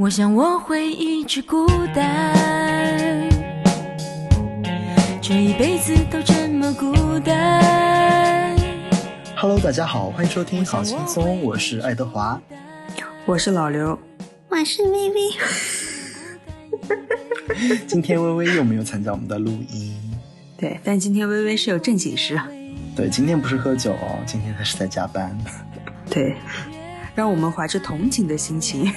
我想我会一直孤单，这一辈子都这么孤单。Hello，大家好，欢迎收听好轻松，我是爱德华。我是老刘，我是微微。今天微微又没有参加我们的录音，对，但今天微微是有正经事，对，今天不是喝酒哦，今天他是在加班。对，让我们怀着同情的心情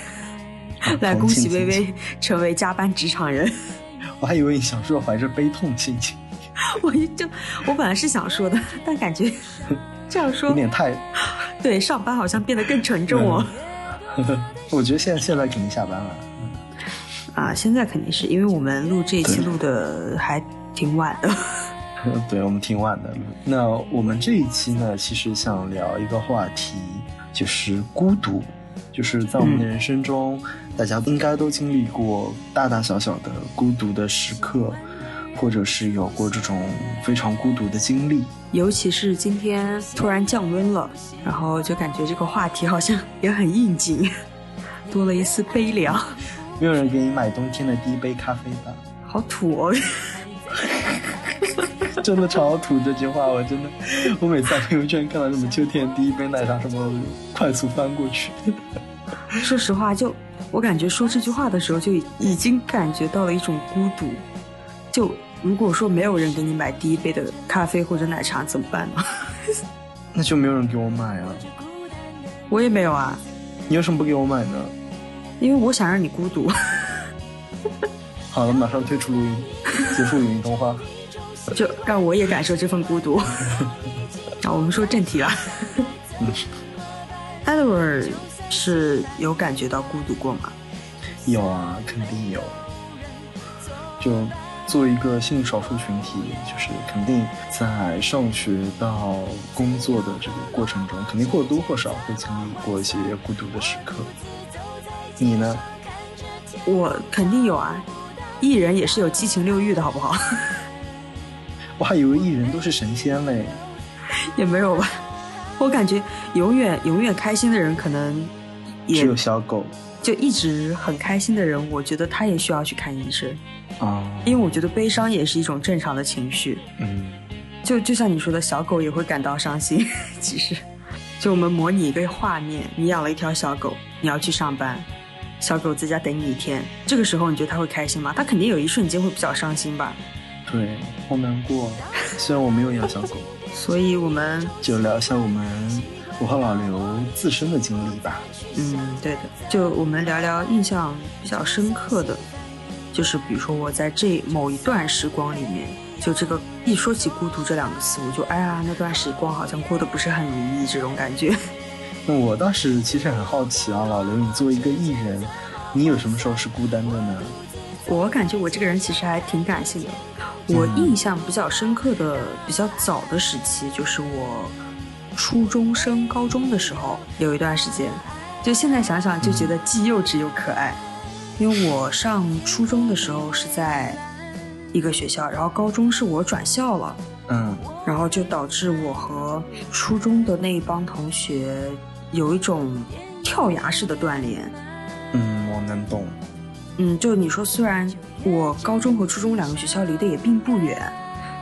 来恭喜微微成为加班职场人。我还以为你想说怀着悲痛心情，我就我本来是想说的，但感觉这样说有点太……对，上班好像变得更沉重哦。我觉得现在现在肯定下班了。啊，现在肯定是因为我们录这一期录的还挺晚的。对，我们挺晚的。那我们这一期呢，其实想聊一个话题，就是孤独。就是在我们的人生中，嗯、大家应该都经历过大大小小的孤独的时刻，或者是有过这种非常孤独的经历。尤其是今天突然降温了，然后就感觉这个话题好像也很应景，多了一丝悲凉。没有人给你买冬天的第一杯咖啡吧？好土哦！真的超土这句话，我真的，我每次在朋友圈看到什么秋天第一杯奶茶什么，快速翻过去。说实话，就我感觉说这句话的时候，就已经感觉到了一种孤独。就如果说没有人给你买第一杯的咖啡或者奶茶，怎么办呢？那就没有人给我买啊。我也没有啊。你为什么不给我买呢？因为我想让你孤独。好了，马上退出录音，结束语音通话。就让我也感受这份孤独。啊，我们说正题了。Edward 是有感觉到孤独过吗？有啊，肯定有。就作为一个性少数群体，就是肯定在上学到工作的这个过程中，肯定或多或少会经历过一些孤独的时刻。你呢？我肯定有啊，艺人也是有七情六欲的，好不好？我还以为艺人都是神仙嘞，也没有吧。我感觉永远永远开心的人，可能也只有小狗。就一直很开心的人，我觉得他也需要去看医生啊，因为我觉得悲伤也是一种正常的情绪。嗯，就就像你说的，小狗也会感到伤心。其实，就我们模拟一个画面，你养了一条小狗，你要去上班，小狗在家等你一天，这个时候你觉得它会开心吗？它肯定有一瞬间会比较伤心吧。对，好难过。虽然我没有养小狗，所以我们就聊一下我们我和老刘自身的经历吧。嗯，对的，就我们聊聊印象比较深刻的，就是比如说我在这某一段时光里面，就这个一说起孤独这两个词，我就哎呀，那段时光好像过得不是很如意这种感觉。那我当时其实很好奇啊，老刘，你作为一个艺人，你有什么时候是孤单的呢？我感觉我这个人其实还挺感性的。我印象比较深刻的、比较早的时期，就是我初中升高中的时候，有一段时间，就现在想想就觉得既幼稚又可爱。因为我上初中的时候是在一个学校，然后高中是我转校了，嗯，然后就导致我和初中的那一帮同学有一种跳崖式的断联。嗯，我能懂。嗯，就你说，虽然我高中和初中两个学校离得也并不远，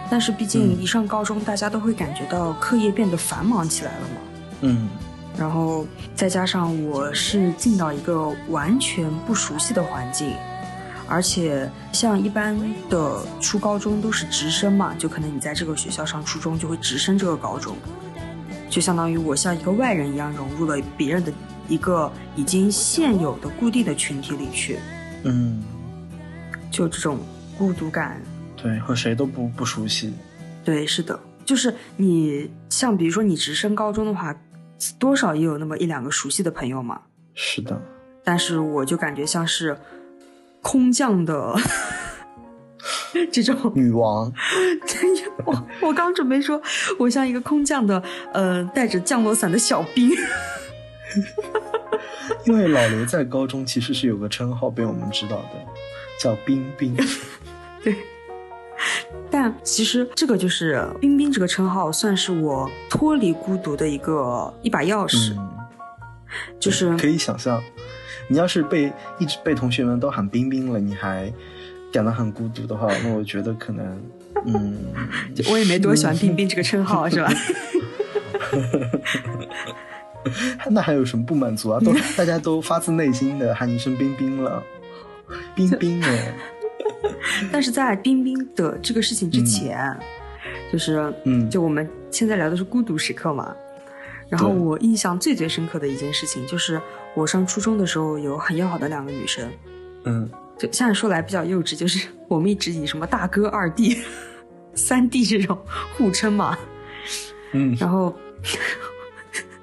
但是毕竟一上高中，大家都会感觉到课业变得繁忙起来了嘛。嗯，然后再加上我是进到一个完全不熟悉的环境，而且像一般的初高中都是直升嘛，就可能你在这个学校上初中就会直升这个高中，就相当于我像一个外人一样融入了别人的一个已经现有的固定的群体里去。嗯，就这种孤独感，对，和谁都不不熟悉。对，是的，就是你像比如说你直升高中的话，多少也有那么一两个熟悉的朋友嘛。是的，但是我就感觉像是空降的 这种女王。我我刚准备说，我像一个空降的，呃，带着降落伞的小兵。因为老刘在高中其实是有个称号被我们知道的，叫冰冰。对，但其实这个就是冰冰这个称号，算是我脱离孤独的一个一把钥匙。嗯，就是可以想象，你要是被一直被同学们都喊冰冰了，你还感到很孤独的话，那我觉得可能，嗯，我也没多喜欢冰冰这个称号，是吧？那还有什么不满足啊？都 大家都发自内心的喊一声冰冰了，冰冰哎。但是在冰冰的这个事情之前，就是嗯，就我们现在聊的是孤独时刻嘛。然后我印象最最深刻的一件事情，就是我上初中的时候有很要好的两个女生，嗯，就现在说来比较幼稚，就是我们一直以什么大哥、二弟、三弟这种互称嘛。嗯，然后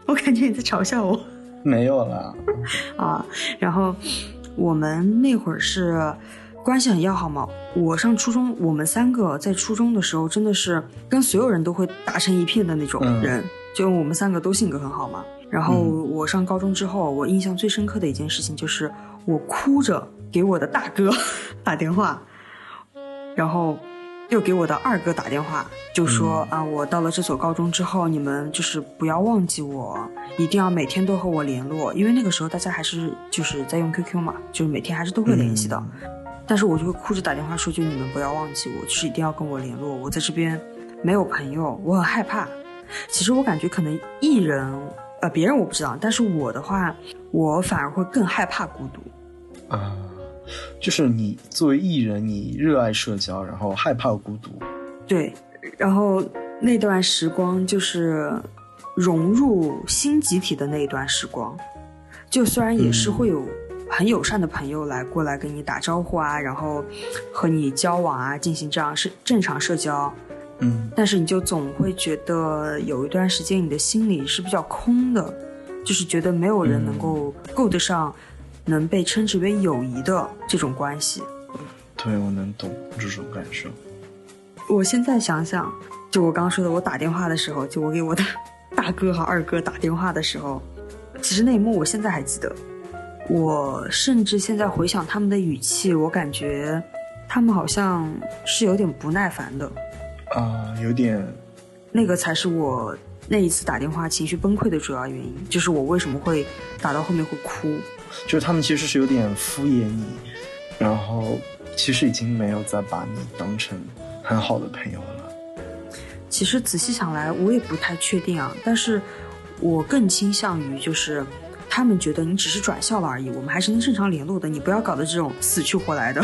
我感觉你在嘲笑我没有了啊。然后我们那会儿是关系很要好嘛。我上初中，我们三个在初中的时候真的是跟所有人都会打成一片的那种人。就我们三个都性格很好嘛，然后我上高中之后，我印象最深刻的一件事情就是我哭着给我的大哥 打电话，然后又给我的二哥打电话，就说啊，我到了这所高中之后，你们就是不要忘记我，一定要每天都和我联络，因为那个时候大家还是就是在用 QQ 嘛，就是每天还是都会联系的，但是我就会哭着打电话说，就你们不要忘记我，就是一定要跟我联络，我在这边没有朋友，我很害怕。其实我感觉可能艺人，呃，别人我不知道，但是我的话，我反而会更害怕孤独。啊，就是你作为艺人，你热爱社交，然后害怕孤独。对，然后那段时光就是融入新集体的那一段时光，就虽然也是会有很友善的朋友来过来跟你打招呼啊，然后和你交往啊，进行这样是正常社交。嗯，但是你就总会觉得有一段时间你的心里是比较空的，就是觉得没有人能够够得上能被称之为友谊的这种关系。对，我能懂这种感受。我现在想想，就我刚刚说的，我打电话的时候，就我给我的 大哥和二哥打电话的时候，其实那一幕我现在还记得。我甚至现在回想他们的语气，我感觉他们好像是有点不耐烦的。啊，有点，那个才是我那一次打电话情绪崩溃的主要原因，就是我为什么会打到后面会哭，就是他们其实是有点敷衍你，然后其实已经没有再把你当成很好的朋友了。其实仔细想来，我也不太确定啊，但是我更倾向于就是他们觉得你只是转校了而已，我们还是能正常联络的，你不要搞得这种死去活来的。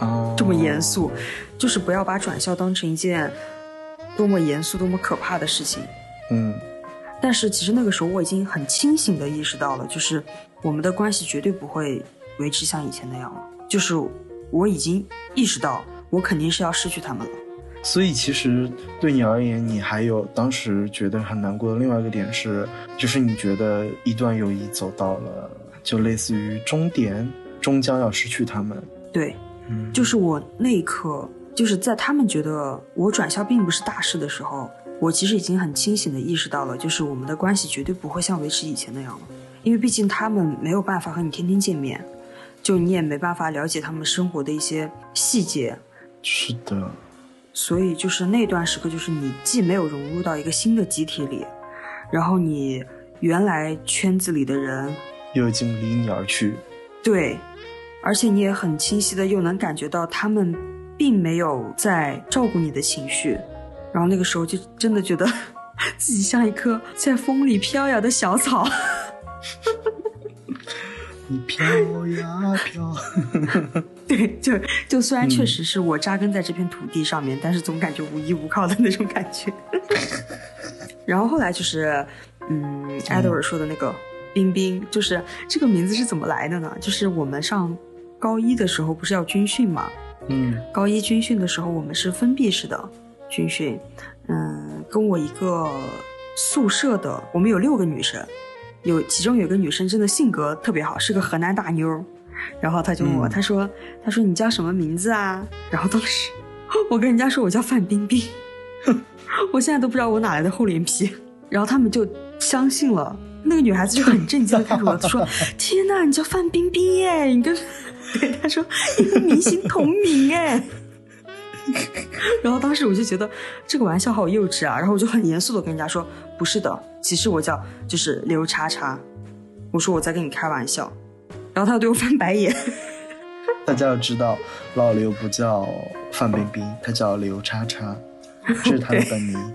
哦，这么严肃，就是不要把转校当成一件多么严肃、多么可怕的事情。嗯，但是其实那个时候我已经很清醒的意识到了，就是我们的关系绝对不会维持像以前那样了。就是我已经意识到，我肯定是要失去他们了。所以其实对你而言，你还有当时觉得很难过的另外一个点是，就是你觉得一段友谊走到了就类似于终点，终将要失去他们。对。就是我那一刻，就是在他们觉得我转校并不是大事的时候，我其实已经很清醒的意识到了，就是我们的关系绝对不会像维持以前那样了，因为毕竟他们没有办法和你天天见面，就你也没办法了解他们生活的一些细节。是的，所以就是那段时刻，就是你既没有融入到一个新的集体里，然后你原来圈子里的人又已经离你而去。对。而且你也很清晰的又能感觉到他们并没有在照顾你的情绪，然后那个时候就真的觉得 自己像一棵在风里飘摇的小草。你飘呀飘。对，就就虽然确实是我扎根在这片土地上面，但是总感觉无依无靠的那种感觉。然后后来就是，嗯，艾德尔说的那个冰冰，就是这个名字是怎么来的呢？就是我们上。高一的时候不是要军训嘛？嗯，高一军训的时候我们是封闭式的军训，嗯，跟我一个宿舍的，我们有六个女生，有其中有个女生真的性格特别好，是个河南大妞，然后她就问我，她说，她说你叫什么名字啊？然后当时我跟人家说我叫范冰冰，我现在都不知道我哪来的厚脸皮，然后他们就相信了，那个女孩子就很震惊的看着我说，天呐，你叫范冰冰耶，你跟。对，他说你跟明星同名哎，然后当时我就觉得这个玩笑好幼稚啊，然后我就很严肃的跟人家说不是的，其实我叫就是刘叉叉，我说我在跟你开玩笑，然后他对我翻白眼。大家要知道，老刘不叫范冰冰，他叫刘叉叉，这是他的本名。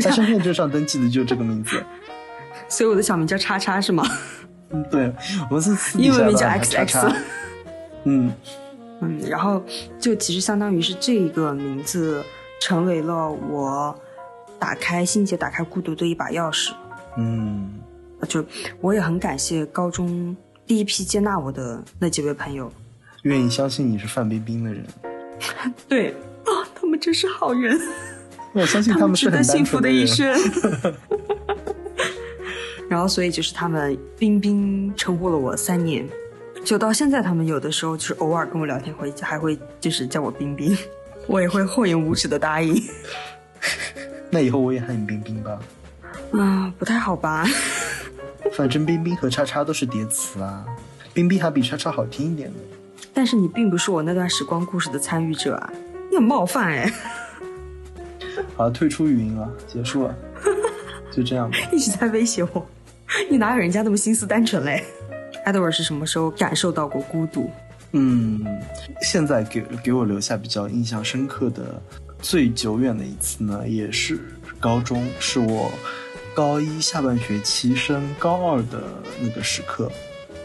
他身份证上登记的就是这个名字，所以我的小名叫叉叉是吗？嗯，对，我是英文名叫 X X。嗯嗯，然后就其实相当于是这个名字成为了我打开心结、打开孤独的一把钥匙。嗯，就我也很感谢高中第一批接纳我的那几位朋友，愿意相信你是范冰冰的人。对啊，他们真是好人。我相信他们是很幸福的一生。人。然后，所以就是他们冰冰称呼了我三年，就到现在，他们有的时候就是偶尔跟我聊天会还会就是叫我冰冰，我也会厚颜无耻的答应。那以后我也喊你冰冰吧。啊，不太好吧？反正冰冰和叉叉都是叠词啊，冰冰还比叉叉好听一点呢。但是你并不是我那段时光故事的参与者啊，你很冒犯哎。好，退出语音了，结束了，就这样吧。一直在威胁我，你哪有人家那么心思单纯嘞？Edward 是什么时候感受到过孤独？嗯，现在给给我留下比较印象深刻的、最久远的一次呢，也是高中，是我高一下半学期升高二的那个时刻。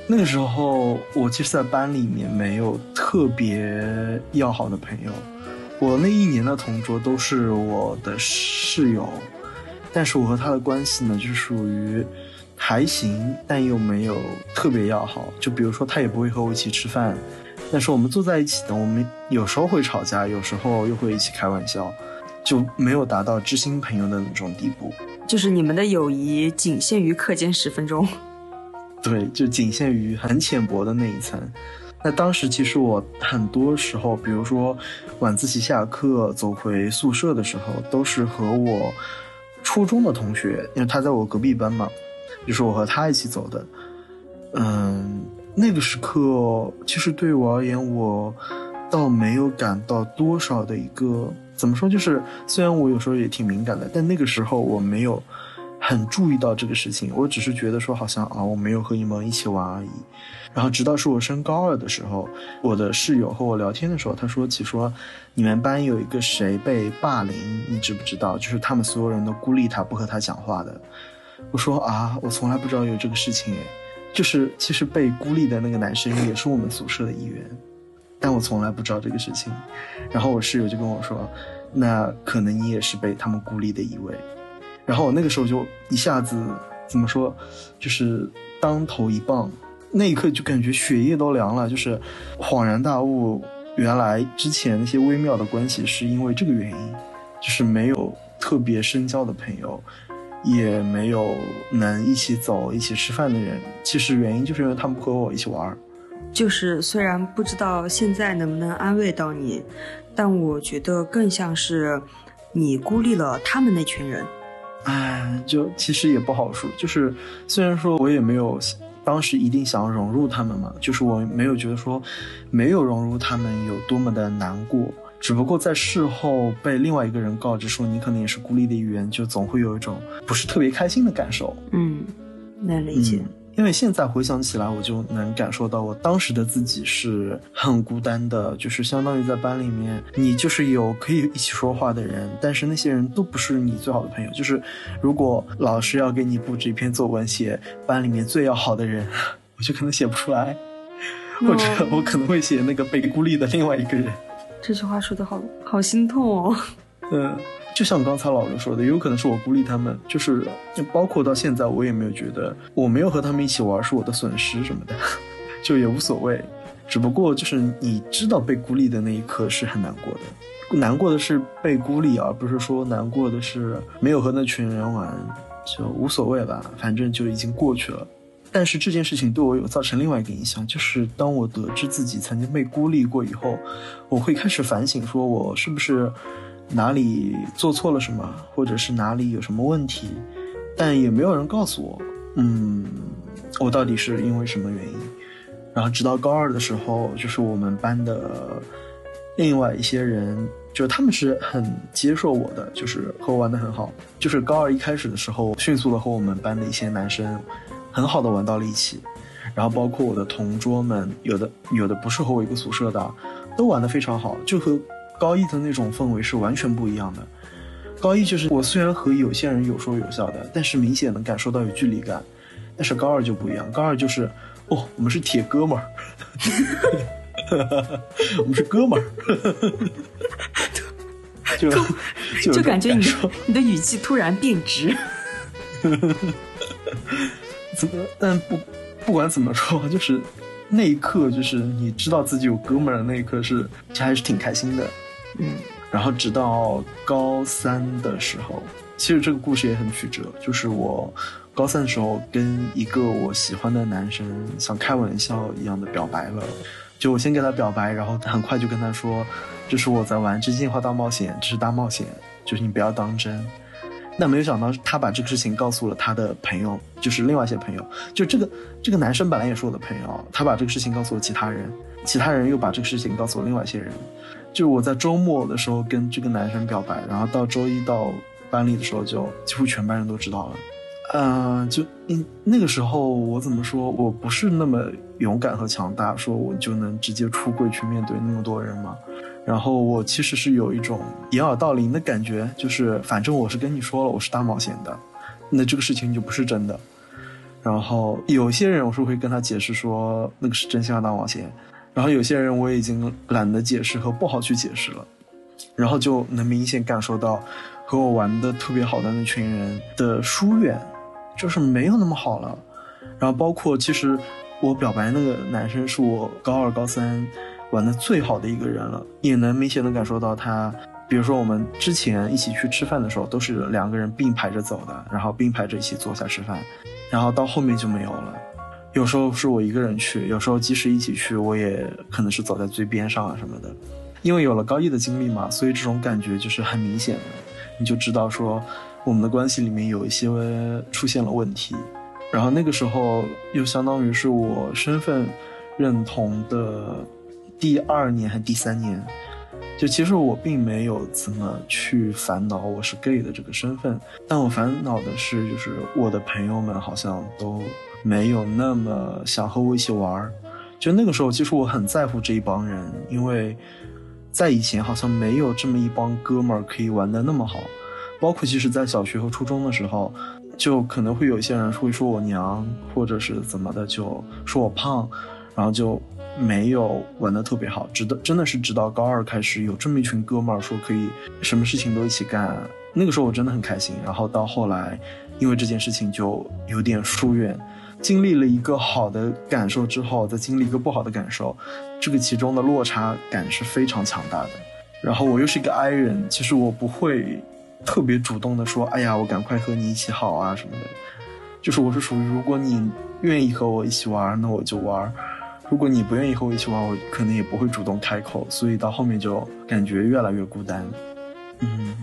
那个时候，我其实，在班里面没有特别要好的朋友。我那一年的同桌都是我的室友，但是我和他的关系呢，就属于还行，但又没有特别要好。就比如说，他也不会和我一起吃饭，但是我们坐在一起的，我们有时候会吵架，有时候又会一起开玩笑，就没有达到知心朋友的那种地步。就是你们的友谊仅限于课间十分钟，对，就仅限于很浅薄的那一层。那当时其实我很多时候，比如说晚自习下课走回宿舍的时候，都是和我初中的同学，因为他在我隔壁班嘛，就是我和他一起走的。嗯，那个时刻其实对我而言，我倒没有感到多少的一个怎么说，就是虽然我有时候也挺敏感的，但那个时候我没有很注意到这个事情，我只是觉得说好像啊，我没有和你们一起玩而已。然后直到是我升高二的时候，我的室友和我聊天的时候，他说起说，你们班有一个谁被霸凌，你知不知道？就是他们所有人都孤立他，不和他讲话的。我说啊，我从来不知道有这个事情诶，就是其实被孤立的那个男生也是我们宿舍的一员，但我从来不知道这个事情。然后我室友就跟我说，那可能你也是被他们孤立的一位。然后我那个时候就一下子怎么说，就是当头一棒。那一刻就感觉血液都凉了，就是恍然大悟，原来之前那些微妙的关系是因为这个原因，就是没有特别深交的朋友，也没有能一起走、一起吃饭的人。其实原因就是因为他们不和我一起玩。就是虽然不知道现在能不能安慰到你，但我觉得更像是你孤立了他们那群人。唉，就其实也不好说。就是虽然说我也没有。当时一定想要融入他们嘛，就是我没有觉得说，没有融入他们有多么的难过，只不过在事后被另外一个人告知说你可能也是孤立的一员，就总会有一种不是特别开心的感受。嗯，能理解。因为现在回想起来，我就能感受到我当时的自己是很孤单的，就是相当于在班里面，你就是有可以一起说话的人，但是那些人都不是你最好的朋友。就是如果老师要给你布置一篇作文，写班里面最要好的人，我就可能写不出来，或者我可能会写那个被孤立的另外一个人。这句话说的好好心痛哦。嗯。就像刚才老刘说的，也有可能是我孤立他们，就是包括到现在，我也没有觉得我没有和他们一起玩是我的损失什么的，就也无所谓。只不过就是你知道被孤立的那一刻是很难过的，难过的是被孤立，而不是说难过的是没有和那群人玩，就无所谓吧，反正就已经过去了。但是这件事情对我有造成另外一个影响，就是当我得知自己曾经被孤立过以后，我会开始反省，说我是不是。哪里做错了什么，或者是哪里有什么问题，但也没有人告诉我，嗯，我到底是因为什么原因。然后直到高二的时候，就是我们班的另外一些人，就是他们是很接受我的，就是和我玩的很好。就是高二一开始的时候，迅速的和我们班的一些男生很好的玩到了一起。然后包括我的同桌们，有的有的不是和我一个宿舍的，都玩的非常好，就和高一的那种氛围是完全不一样的。高一就是我虽然和有些人有说有笑的，但是明显能感受到有距离感。但是高二就不一样，高二就是哦，我们是铁哥们儿，我们是哥们儿，就就就感觉你说你的语气突然变直。但不不管怎么说，就是那一刻，就是你知道自己有哥们儿的那一刻，是其实还是挺开心的。嗯，然后直到高三的时候，其实这个故事也很曲折。就是我高三的时候跟一个我喜欢的男生像开玩笑一样的表白了。就我先跟他表白，然后很快就跟他说：“这是我在玩《真心话大冒险》，这是大冒险，就是你不要当真。”那没有想到，他把这个事情告诉了他的朋友，就是另外一些朋友。就这个这个男生本来也是我的朋友，他把这个事情告诉了其他人，其他人又把这个事情告诉了另外一些人。就我在周末的时候跟这个男生表白，然后到周一到班里的时候，就几乎全班人都知道了。嗯、就嗯那个时候我怎么说，我不是那么勇敢和强大，说我就能直接出柜去面对那么多人吗。然后我其实是有一种掩耳盗铃的感觉，就是反正我是跟你说了我是大冒险的，那这个事情就不是真的。然后有些人我是会跟他解释说那个是真心话大冒险，然后有些人我已经懒得解释和不好去解释了，然后就能明显感受到和我玩的特别好的那群人的疏远，就是没有那么好了。然后包括其实我表白那个男生是我高二高三玩的最好的一个人了，也能明显的感受到他，比如说我们之前一起去吃饭的时候，都是两个人并排着走的，然后并排着一起坐下吃饭，然后到后面就没有了。有时候是我一个人去，有时候即使一起去，我也可能是走在最边上啊什么的。因为有了高一的经历嘛，所以这种感觉就是很明显的，你就知道说我们的关系里面有一些出现了问题。然后那个时候又相当于是我身份认同的第二年还是第三年，就其实我并没有怎么去烦恼我是 gay 的这个身份，但我烦恼的是就是我的朋友们好像都没有那么想和我一起玩儿。就那个时候，其实我很在乎这一帮人，因为在以前好像没有这么一帮哥们儿可以玩的那么好，包括其实在小学和初中的时候。就可能会有一些人会说我娘，或者是怎么的，就说我胖，然后就没有玩的特别好。直到真的是直到高二开始有这么一群哥们儿说可以什么事情都一起干，那个时候我真的很开心。然后到后来，因为这件事情就有点疏远，经历了一个好的感受之后，再经历一个不好的感受，这个其中的落差感是非常强大的。然后我又是一个 I 人，其实我不会。特别主动的说：“哎呀，我赶快和你一起好啊什么的。”就是我是属于，如果你愿意和我一起玩，那我就玩；如果你不愿意和我一起玩，我可能也不会主动开口。所以到后面就感觉越来越孤单。嗯，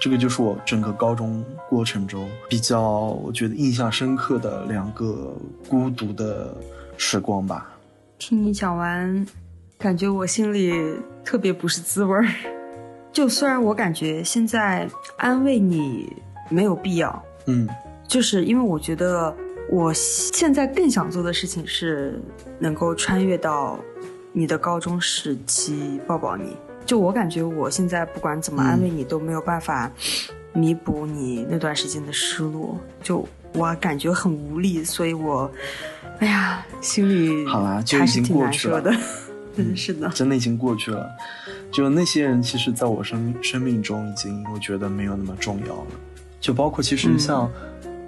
这个就是我整个高中过程中比较我觉得印象深刻的两个孤独的时光吧。听你讲完，感觉我心里特别不是滋味儿。就虽然我感觉现在安慰你没有必要，嗯，就是因为我觉得我现在更想做的事情是能够穿越到你的高中时期抱抱你。就我感觉我现在不管怎么安慰你都没有办法弥补你那段时间的失落，就我感觉很无力，所以我，哎呀，心里好啦，就还已经是挺难过去了受的。嗯，是的，真的已经过去了。就那些人，其实在我生生命中已经，我觉得没有那么重要了。就包括其实嗯像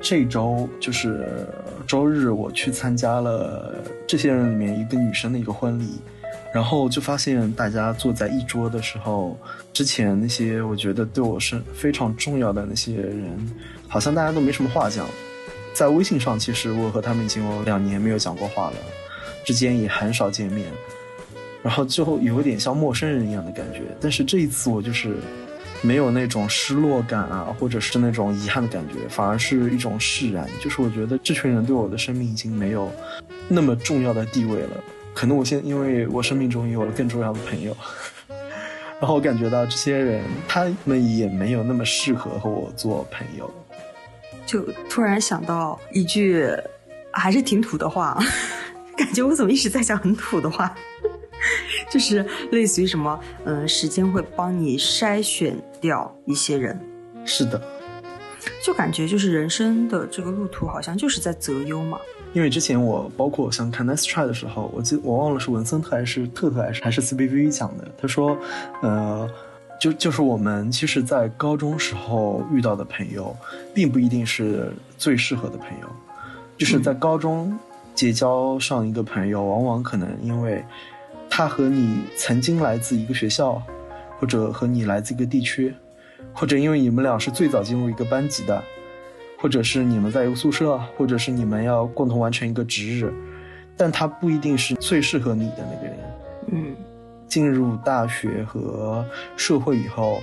这周，就是周日，我去参加了这些人里面一个女生的一个婚礼，然后就发现大家坐在一桌的时候，之前那些我觉得对我是非常重要的那些人，好像大家都没什么话讲。在微信上，其实我和他们已经有两年没有讲过话了，之间也很少见面。然后就有点像陌生人一样的感觉。但是这一次我就是没有那种失落感啊，或者是那种遗憾的感觉，反而是一种释然。就是我觉得这群人对我的生命已经没有那么重要的地位了。可能我现在因为我生命中有了更重要的朋友，然后我感觉到这些人他们也没有那么适合和我做朋友。就突然想到一句还是挺土的话，感觉我怎么一直在讲很土的话？就是类似于什么，嗯、时间会帮你筛选掉一些人，是的，就感觉就是人生的这个路途好像就是在择优嘛。因为之前我包括像看 Nice Try 的时候，我记我忘了是文森特还是特特还是还是 CBV 讲的，他说，呃，就就是我们其实，在高中时候遇到的朋友，并不一定是最适合的朋友，就是在高中结交上一个朋友，往往可能因为他和你曾经来自一个学校，或者和你来自一个地区，或者因为你们俩是最早进入一个班级的。或者是你们在一个宿舍，或者是你们要共同完成一个值日，但他不一定是最适合你的那个人。嗯进入大学和社会以后，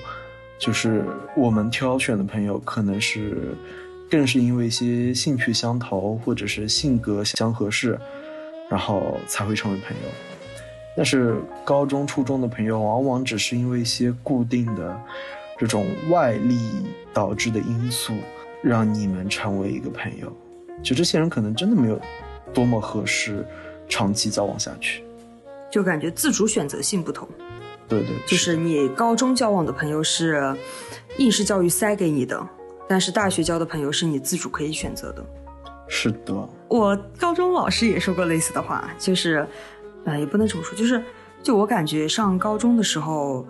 就是我们挑选的朋友，可能是更是因为一些兴趣相投，或者是性格相合适，然后才会成为朋友。但是高中、初中的朋友，往往只是因为一些固定的这种外力导致的因素。让你们成为一个朋友，就这些人可能真的没有多么合适长期交往下去。就感觉自主选择性不同，对对，就是你高中交往的朋友是应试教育塞给你的，但是大学交的朋友是你自主可以选择的。是的，我高中老师也说过类似的话，就是，呃，也不能这么说，就是，就我感觉上高中的时候。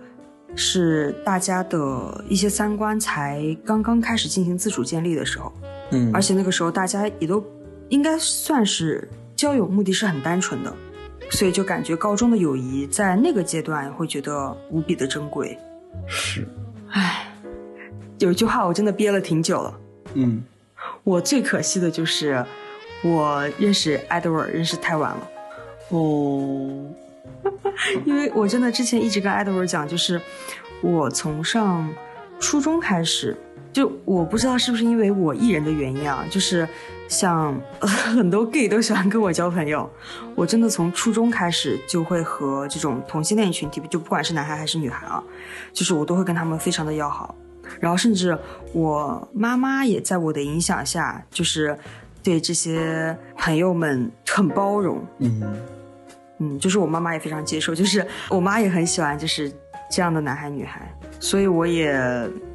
是大家的一些三观才刚刚开始进行自主建立的时候，嗯，而且那个时候大家也都应该算是交友目的是很单纯的，所以就感觉高中的友谊在那个阶段会觉得无比的珍贵。是，唉，有一句话我真的憋了挺久了，嗯，我最可惜的就是我认识 Edward 认识太晚了，哦。因为我真的之前一直跟 Edward 讲，就是我从上初中开始，就我不知道是不是因为我艺人的原因啊，就是像、呃、很多 gay 都喜欢跟我交朋友，我真的从初中开始就会和这种同性恋群体，就不管是男孩还是女孩啊，就是我都会跟他们非常的要好，然后甚至我妈妈也在我的影响下，就是对这些朋友们很包容，嗯。嗯，就是我妈妈也非常接受，就是我妈也很喜欢，就是这样的男孩女孩，所以我也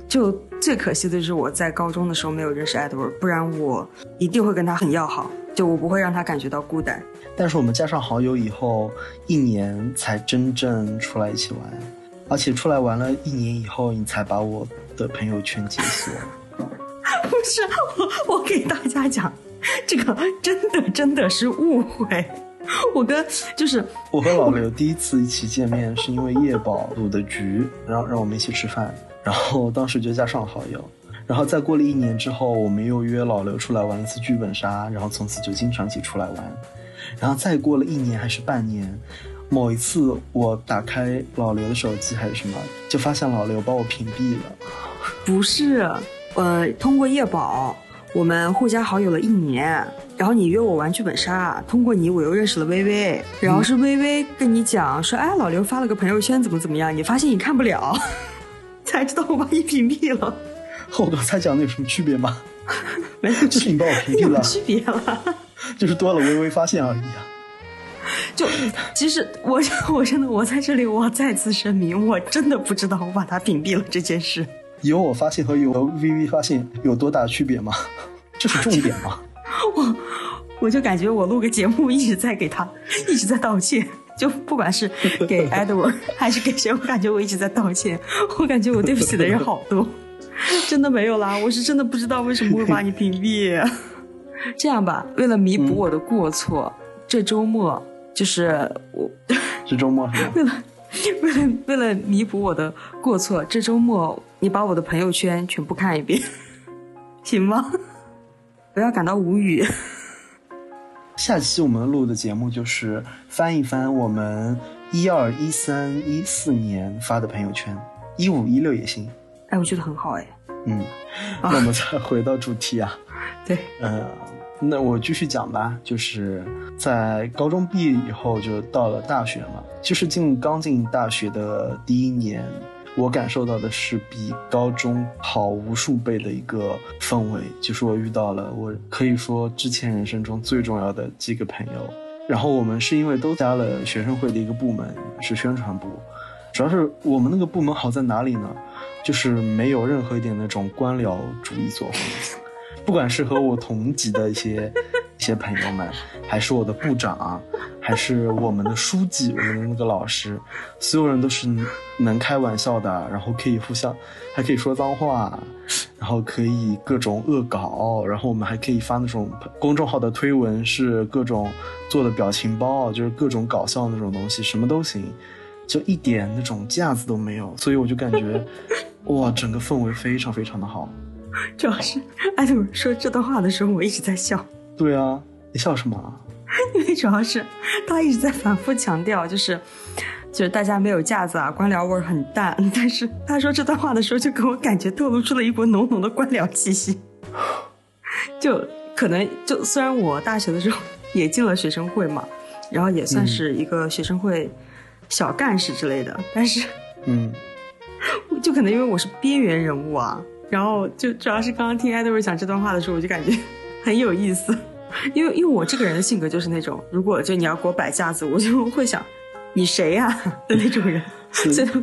就最可惜的是我在高中的时候没有认识 Edward，不然我一定会跟他很要好，就我不会让他感觉到孤单。但是我们加上好友以后，一年才真正出来一起玩，而且出来玩了一年以后，你才把我的朋友圈解锁。不是我，我给大家讲，这个真的真的是误会。我跟就是我和老刘第一次一起见面，是因为叶宝组的局，然后让我们一起吃饭，然后当时就加上好友，然后再过了一年之后，我们又约老刘出来玩一次剧本杀，然后从此就经常一起出来玩，然后再过了一年还是半年，某一次我打开老刘的手机还是什么，就发现老刘把我屏蔽了。不是，呃，通过叶宝。我们互加好友了一年，然后你约我玩剧本杀，通过你我又认识了微微，然后是微微跟你讲说，哎，老刘发了个朋友圈怎么怎么样，你发现你看不了，才知道我把你屏蔽了。和我刚才讲的有什么区别吗？没有，就是你把我屏蔽了，有区别了，就是多了微微发现而已啊。就其实我我真的我在这里我再次声明，我真的不知道我把他屏蔽了这件事。有我发现和有微微发现有多大区别吗？这是重点吗？我我就感觉我录个节目一直在给他一直在道歉，就不管是给 Edward 还是给谁，我感觉我一直在道歉。我感觉我对不起的人好多，真的没有啦，我是真的不知道为什么会把你屏蔽。这样吧，为了弥补我的过错，嗯、这周末就是我这周末是吗？为了为了为了弥补我的过错，这周末。你把我的朋友圈全部看一遍，行吗？不要感到无语。下期我们录的节目就是翻一翻我们一二一三一四年发的朋友圈，一五一六也行。哎，我觉得很好哎。嗯，那我们再回到主题啊。对，呃，那我继续讲吧。就是在高中毕业以后，就到了大学嘛。就是进刚进大学的第一年。我感受到的是比高中好无数倍的一个氛围，就是我遇到了我可以说之前人生中最重要的几个朋友，然后我们是因为都加了学生会的一个部门，是宣传部。主要是我们那个部门好在哪里呢？就是没有任何一点那种官僚主义作风。不管是和我同级的一些一些朋友们，还是我的部长，还是我们的书记，我们的那个老师，所有人都是能开玩笑的，然后可以互相，还可以说脏话，然后可以各种恶搞，然后我们还可以发那种公众号的推文，是各种做的表情包，就是各种搞笑那种东西，什么都行，就一点那种架子都没有，所以我就感觉，哇，整个氛围非常非常的好。主要是艾特说这段话的时候，我一直在笑。对啊，你笑什么？因为主要是他一直在反复强调，就是就是大家没有架子啊，官僚味儿很淡。但是他说这段话的时候，就给我感觉透露出了一股浓浓的官僚气息。就可能就虽然我大学的时候也进了学生会嘛，然后也算是一个学生会小干事之类的，但是嗯，就可能因为我是边缘人物啊。然后就主要是刚刚听 Edward 讲这段话的时候，我就感觉很有意思，因为因为我这个人的性格就是那种，如果就你要给我摆架子，我就会想你谁呀 的那种人，真的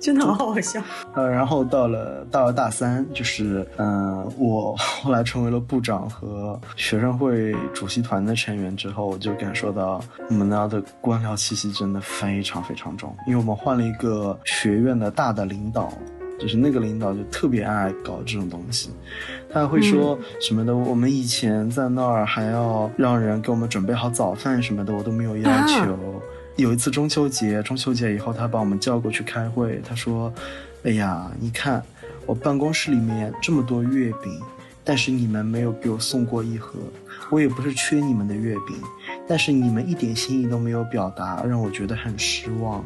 真的好好笑。呃，然后到了到了大三，就是嗯，我 后来成为了部长和学生会主席团的成员之后，我就感受到我们那的官僚气息真的非常非常重，因为我们换了一个学院的大的领导。就是那个领导就特别爱搞这种东西，他还会说什么的。我们以前在那儿还要让人给我们准备好早饭什么的，我都没有要求。有一次中秋节，中秋节以后他把我们叫过去开会，他说：“哎呀，你看我办公室里面这么多月饼，但是你们没有给我送过一盒。我也不是缺你们的月饼，但是你们一点心意都没有表达，让我觉得很失望。”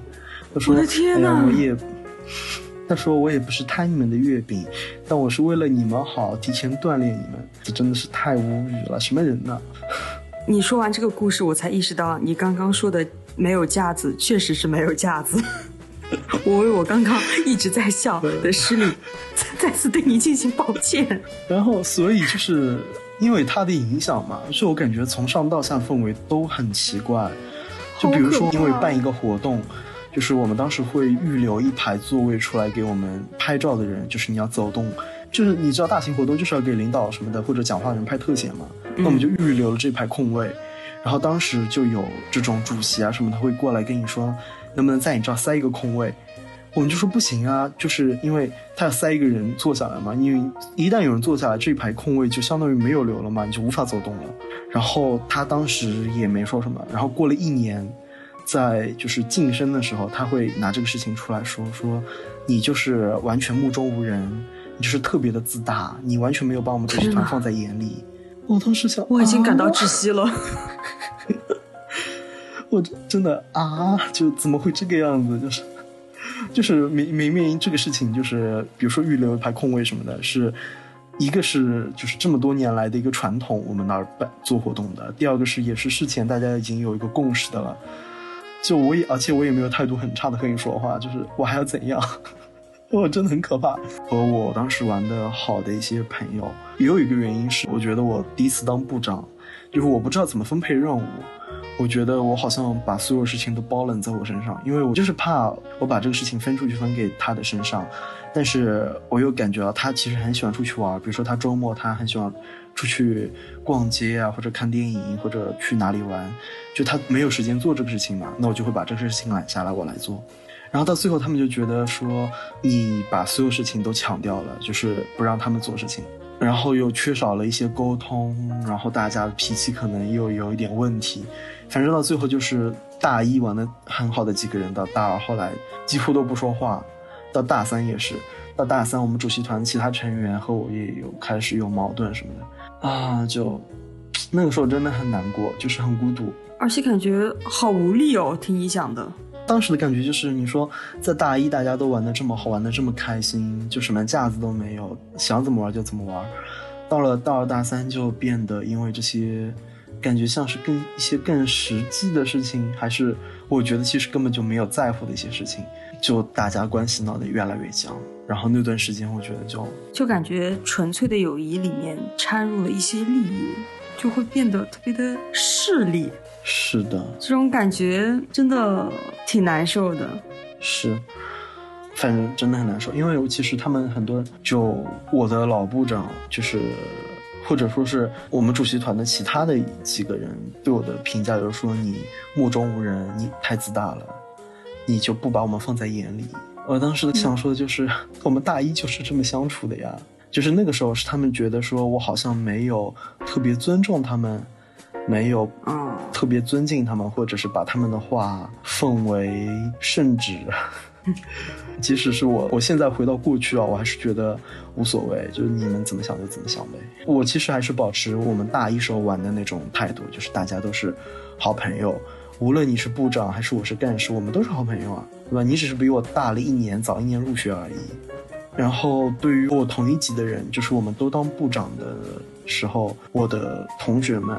他说：“我的天哪，我也。”他说：“我也不是贪你们的月饼，但我是为了你们好，提前锻炼你们。这真的是太无语了，什么人呢？” 你说完这个故事，我才意识到你刚刚说的没有架子，确实是没有架子。我为我刚刚一直在笑的失礼，再次对你进行抱歉。然后，所以就是因为他的影响嘛，所以我感觉从上到下氛围都很奇怪。就比如说，因为办一个活动。就是我们当时会预留一排座位出来给我们拍照的人，就是你要走动，就是你知道大型活动就是要给领导什么的或者讲话的人拍特写嘛，那我们就预留了这排空位，然后当时就有这种主席啊什么他会过来跟你说，能不能在你这儿塞一个空位，我们就说不行啊，就是因为他要塞一个人坐下来嘛，因为一旦有人坐下来，这一排空位就相当于没有留了嘛，你就无法走动了。然后他当时也没说什么，然后过了一年。在就是晋升的时候，他会拿这个事情出来说说，你就是完全目中无人，你就是特别的自大，你完全没有把我们主席团放在眼里。我当时想，我已经感到窒息了。我真的啊，就怎么会这个样子？就是就是明明明这个事情就是，比如说预留一排空位什么的，是一个是就是这么多年来的一个传统，我们那儿办做活动的；第二个是也是事前大家已经有一个共识的了。就我也，而且我也没有态度很差的和你说话，就是我还要怎样？我真的很可怕。和我当时玩的好的一些朋友，也有一个原因是，我觉得我第一次当部长，就是我不知道怎么分配任务。我觉得我好像把所有事情都包揽在我身上，因为我就是怕我把这个事情分出去分给他的身上，但是我又感觉到他其实很喜欢出去玩，比如说他周末他很喜欢。出去逛街啊，或者看电影，或者去哪里玩，就他没有时间做这个事情嘛，那我就会把这个事情揽下来，我来做。然后到最后，他们就觉得说，你把所有事情都抢掉了，就是不让他们做事情，然后又缺少了一些沟通，然后大家脾气可能又有一点问题。反正到最后，就是大一玩的很好的几个人，到大二后来几乎都不说话，到大三也是，到大三我们主席团其他成员和我也有开始有矛盾什么的。啊，就那个时候真的很难过，就是很孤独，而且感觉好无力哦。听你讲的，当时的感觉就是，你说在大一大家都玩的这么好，玩的这么开心，就什么架子都没有，想怎么玩就怎么玩。到了大二大三就变得，因为这些感觉像是更一些更实际的事情，还是我觉得其实根本就没有在乎的一些事情，就大家关系闹得越来越僵。然后那段时间，我觉得就就感觉纯粹的友谊里面掺入了一些利益，就会变得特别的势利。是的，这种感觉真的挺难受的。是，反正真的很难受，因为尤其是他们很多，就我的老部长，就是或者说是我们主席团的其他的几个人对我的评价，就是说你目中无人，你太自大了，你就不把我们放在眼里。我当时想说的就是，我们大一就是这么相处的呀。就是那个时候是他们觉得说我好像没有特别尊重他们，没有嗯，特别尊敬他们，或者是把他们的话奉为圣旨。即使是我，我现在回到过去啊，我还是觉得无所谓，就是你们怎么想就怎么想呗。我其实还是保持我们大一时候玩的那种态度，就是大家都是好朋友，无论你是部长还是我是干事，我们都是好朋友啊，对吧？你只是比我大了一年，早一年入学而已。然后对于我同一级的人，就是我们都当部长的时候，我的同学们，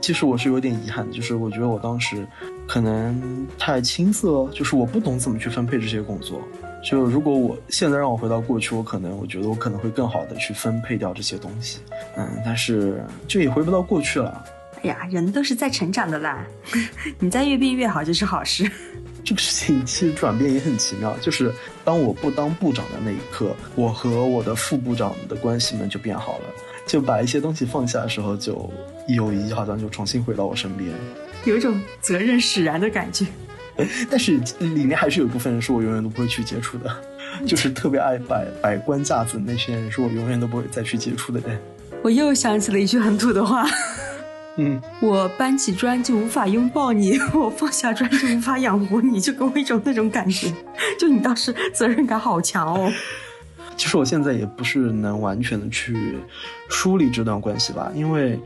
其实我是有点遗憾，就是我觉得我当时可能太青涩，就是我不懂怎么去分配这些工作。就如果我现在让我回到过去，我可能我觉得我可能会更好的去分配掉这些东西，嗯，但是就也回不到过去了。哎呀，人都是在成长的啦，你在越变越好就是好事。这个事情其实转变也很奇妙，就是当我不当部长的那一刻，我和我的副部长的关系们就变好了，就把一些东西放下的时候，就友谊好像就重新回到我身边。有一种责任使然的感觉。但是里面还是有一部分人是我永远都不会去接触的，就是特别爱摆摆官架子那些人，是我永远都不会再去接触的人。我又想起了一句很土的话：嗯，我搬起砖就无法拥抱你，我放下砖就无法养活你，就给我一种那种感觉。就你当时责任感好强哦。其实我现在也不是能完全的去梳理这段关系吧，因为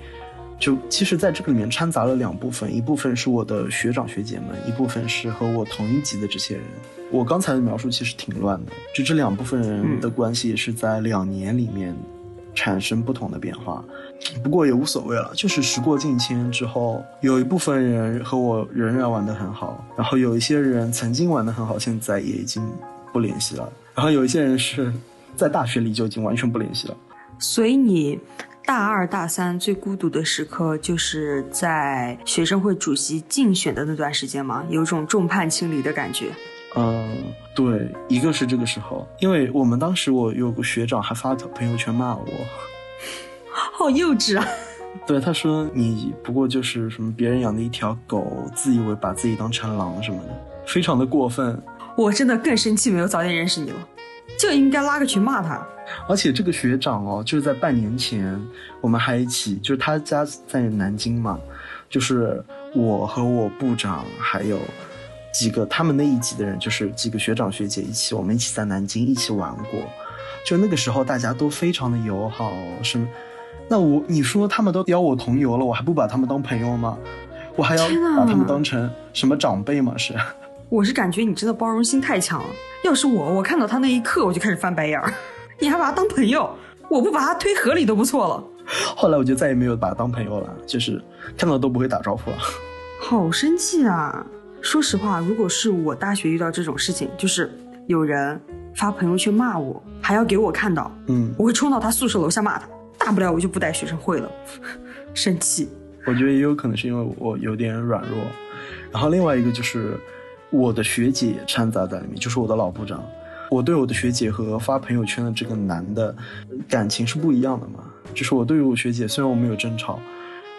就其实在这个里面掺杂了两部分，一部分是我的学长学姐们，一部分是和我同一级的这些人。我刚才的描述其实挺乱的，就这两部分人的关系是在两年里面产生不同的变化。不过也无所谓了，就是时过境迁之后，有一部分人和我仍然玩得很好，然后有一些人曾经玩得很好，现在也已经不联系了，然后有一些人是在大学里就已经完全不联系了。所以你大二大三最孤独的时刻，就是在学生会主席竞选的那段时间吗？有种众叛亲离的感觉。嗯，对，一个是这个时候，因为我们当时我有个学长还发朋友圈骂我，好幼稚啊！对，他说你不过就是什么别人养的一条狗，自以为把自己当成狼什么的，非常的过分。我真的更生气，没有早点认识你了，就应该拉个群骂他。而且这个学长哦，就是在半年前，我们还一起，就是他家在南京嘛，就是我和我部长还有几个他们那一级的人，就是几个学长学姐一起，我们一起在南京一起玩过。就那个时候大家都非常的友好，什么？那我你说他们都邀我同游了，我还不把他们当朋友吗？我还要把他们当成什么长辈吗？是？我是感觉你真的包容心太强了。要是我，我看到他那一刻我就开始翻白眼儿。你还把他当朋友，我不把他推河里都不错了。后来我就再也没有把他当朋友了，就是看到都不会打招呼了。好生气啊！说实话，如果是我大学遇到这种事情，就是有人发朋友圈骂我，还要给我看到，嗯，我会冲到他宿舍楼下骂他，大不了我就不带学生会了。生气，我觉得也有可能是因为我有点软弱，然后另外一个就是我的学姐掺杂在里面，就是我的老部长。我对我的学姐和发朋友圈的这个男的感情是不一样的嘛，就是我对于我学姐虽然我们有争吵，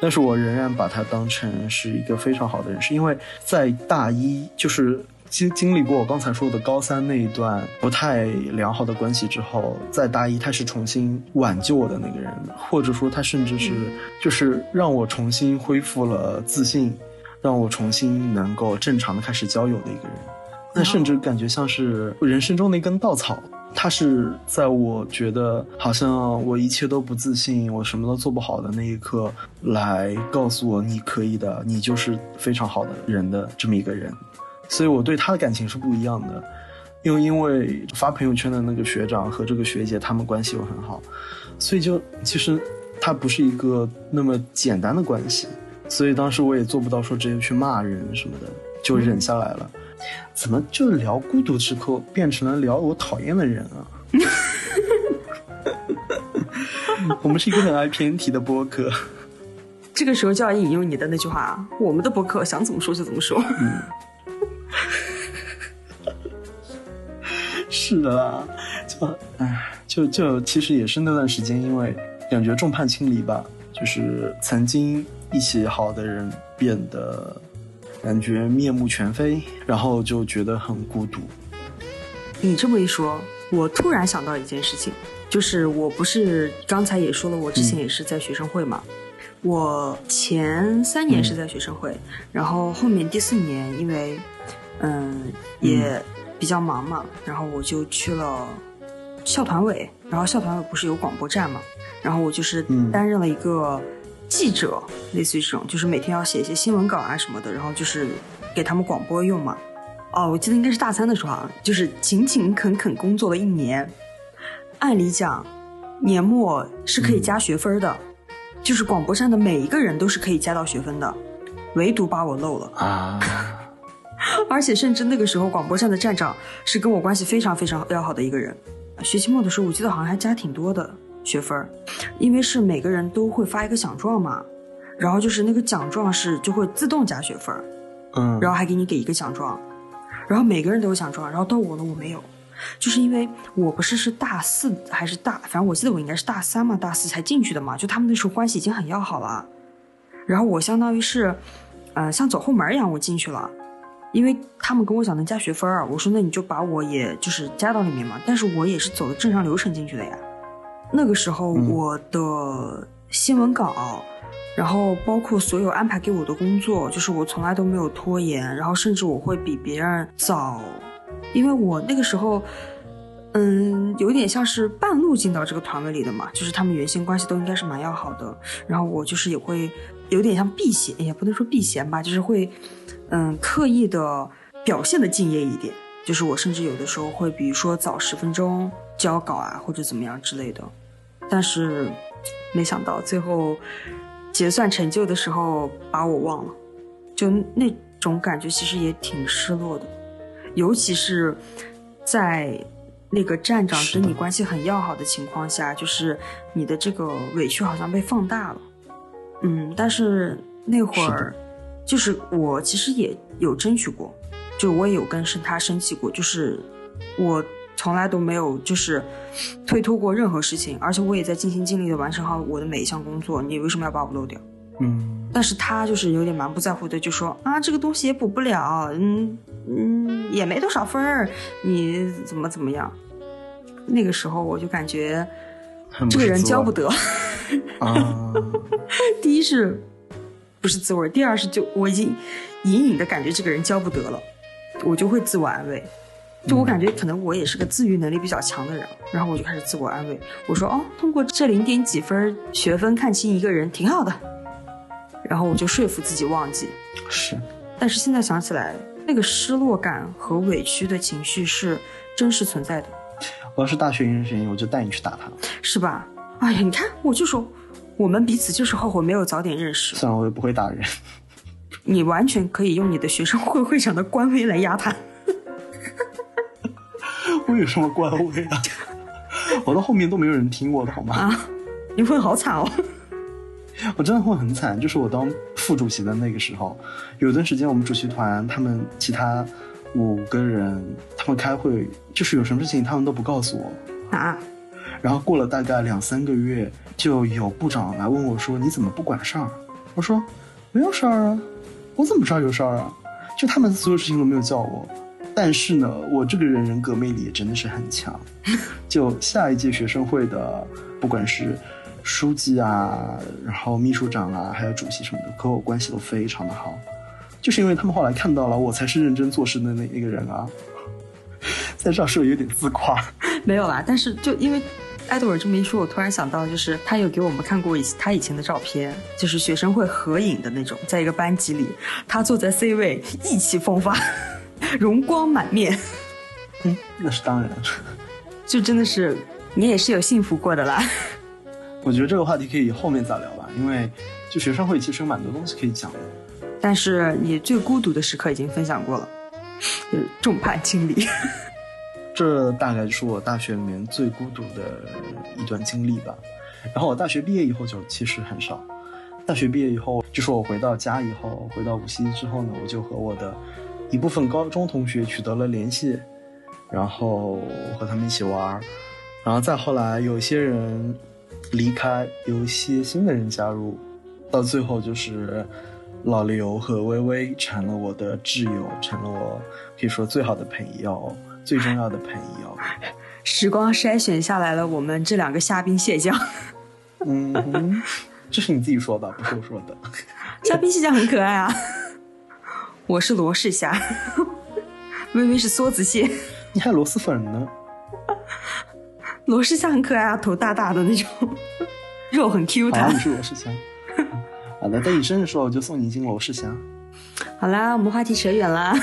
但是我仍然把她当成是一个非常好的人，是因为在大一就是经经历过我刚才说的高三那一段不太良好的关系之后，在大一他是重新挽救我的那个人，或者说他甚至是就是让我重新恢复了自信，让我重新能够正常的开始交友的一个人。那甚至感觉像是人生中的一根稻草，他是在我觉得好像我一切都不自信，我什么都做不好的那一刻，来告诉我你可以的，你就是非常好的人的这么一个人。所以我对他的感情是不一样的，又因为发朋友圈的那个学长和这个学姐他们关系又很好，所以就其实它不是一个那么简单的关系，所以当时我也做不到说直接去骂人什么的，就忍下来了。怎么就聊孤独之后变成了聊我讨厌的人啊？我们是一个很爱偏题的播客。这个时候就要引用你的那句话：我们的博客想怎么说就怎么说。是的啦，就唉，就就其实也是那段时间，因为感觉众叛亲离吧，就是曾经一起好的人变得感觉面目全非，然后就觉得很孤独。你这么一说，我突然想到一件事情，就是我不是刚才也说了，我之前也是在学生会嘛。我前三年是在学生会，然后后面第四年因为嗯也比较忙嘛，然后我就去了校团委，然后校团委不是有广播站嘛，然后我就是嗯担任了一个记者，类似于这种，就是每天要写一些新闻稿啊什么的，然后就是给他们广播用嘛。哦，我记得应该是大三的时候啊，就是勤勤恳恳工作了一年。按理讲，年末是可以加学分的，就是广播站的每一个人都是可以加到学分的，唯独把我漏了。啊，而且甚至那个时候，广播站的站长是跟我关系非常非常要好的一个人。学期末的时候，我记得好像还加挺多的学分儿，因为是每个人都会发一个奖状嘛，然后就是那个奖状是就会自动加学分儿，嗯，然后还给你给一个奖状，然后每个人都有奖状，然后到我了我没有，就是因为我不是是大四还是大，反正我记得我应该是大三嘛，大四才进去的嘛，就他们那时候关系已经很要好了，然后我相当于是，呃，像走后门一样我进去了，因为他们跟我讲能加学分儿，我说那你就把我也就是加到里面嘛，但是我也是走的正常流程进去的呀，那个时候嗯我的新闻稿。然后包括所有安排给我的工作，就是我从来都没有拖延，然后甚至我会比别人早，因为我那个时候，嗯，有点像是半路进到这个团委里的嘛，就是他们原先关系都应该是蛮要好的，然后我就是也会有点像避嫌，也不能说避嫌吧，就是会，嗯，刻意的表现的敬业一点，就是我甚至有的时候会，比如说早十分钟交稿啊，或者怎么样之类的，但是没想到最后。结算成就的时候把我忘了，就那种感觉其实也挺失落的，尤其是在那个站长跟你关系很要好的情况下，就是你的这个委屈好像被放大了。嗯，但是那会是儿就是我其实也有争取过，就我也有跟生他生气过，就是我从来都没有就是推脱过任何事情，而且我也在尽心尽力的完成好我的每一项工作。你为什么要把我漏掉？嗯，但是他就是有点蛮不在乎的，就说啊，这个东西也补不了，嗯嗯，也没多少分儿，你怎么怎么样？那个时候我就感觉这个人教不得。啊，第一是不是滋味儿，第二是就我已经隐隐的感觉这个人教不得了，我就会自我安慰。就我感觉可能我也是个自愈能力比较强的人，然后我就开始自我安慰，我说哦，通过这零点几分学分看清一个人挺好的，然后我就说服自己忘记。是，但是现在想起来，那个失落感和委屈的情绪是真实存在的，我要是大学一人选一，我就带你去打他。是吧？哎呀，你看，我就说，我们彼此就是后悔没有早点认识。算了我也不会打人，你完全可以用你的学生会会长的官威来压他。我有什么官威啊？我到后面都没有人听我的好吗？啊，你会好惨哦。我真的会很惨，就是我当副主席的那个时候，有段时间我们主席团他们其他五个人，他们开会就是有什么事情他们都不告诉我，啊，然后过了大概两三个月，就有部长来问我说：“你怎么不管事儿？”我说：“没有事儿啊，我怎么知道有事儿啊？就他们所有事情都没有叫我。”但是呢，我这个人人格魅力也真的是很强。就下一届学生会的，不管是书记啊，然后秘书长啊，还有主席什么的，和我关系都非常的好。就是因为他们后来看到了我才是认真做事的那那个人啊。在这儿说有点自夸。没有啦。但是就因为艾德尔这么一说，我突然想到，就是他有给我们看过以他以前的照片，就是学生会合影的那种，在一个班级里，他坐在 C 位，意气风发，容光满面，嗯，那是当然。就真的是你也是有幸福过的啦。我觉得这个话题可以后面再聊吧，因为就学生会其实有蛮多东西可以讲的。但是你最孤独的时刻已经分享过了，就是众叛亲离。这大概就是我大学里面最孤独的一段经历吧。然后我大学毕业以后就其实很少，大学毕业以后，就是我回到家以后，回到无锡之后呢，我就和我的一部分高中同学取得了联系，然后和他们一起玩儿，然后再后来有些人离开，有一些新的人加入，到最后就是老刘和微微成了我的挚友，成了我可以说最好的朋友，最重要的朋友。时光筛选下来了我们这两个虾兵蟹将。嗯哼，这是你自己说的，不是我说的。虾兵蟹将很可爱啊。我是罗氏虾，微微是梭子蟹，你还有螺蛳粉呢。罗氏虾很可爱啊，头大大的那种，肉很 Q 好，弹你。是罗氏虾。好的，等你生日的时候我就送你一斤罗氏虾。好啦，我们话题扯远了，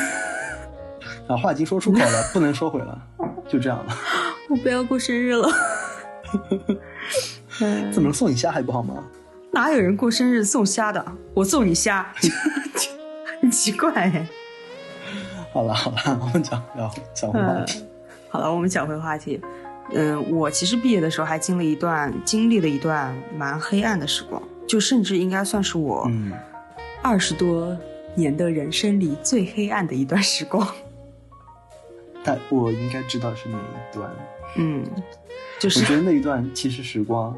啊，话已经说出口了，不能收回了，就这样了。我不要过生日了。嗯怎么送你虾还不好吗？哪有人过生日送虾的？我送你虾，很奇怪哎。好了好了，我们讲聊讲回话题。好了，我们讲回话题。嗯，我其实毕业的时候还经历一段经历了一段蛮黑暗的时光，就甚至应该算是我嗯，二十多年的人生里最黑暗的一段时光。但我应该知道是哪一段。嗯，就是我觉得那一段其实时光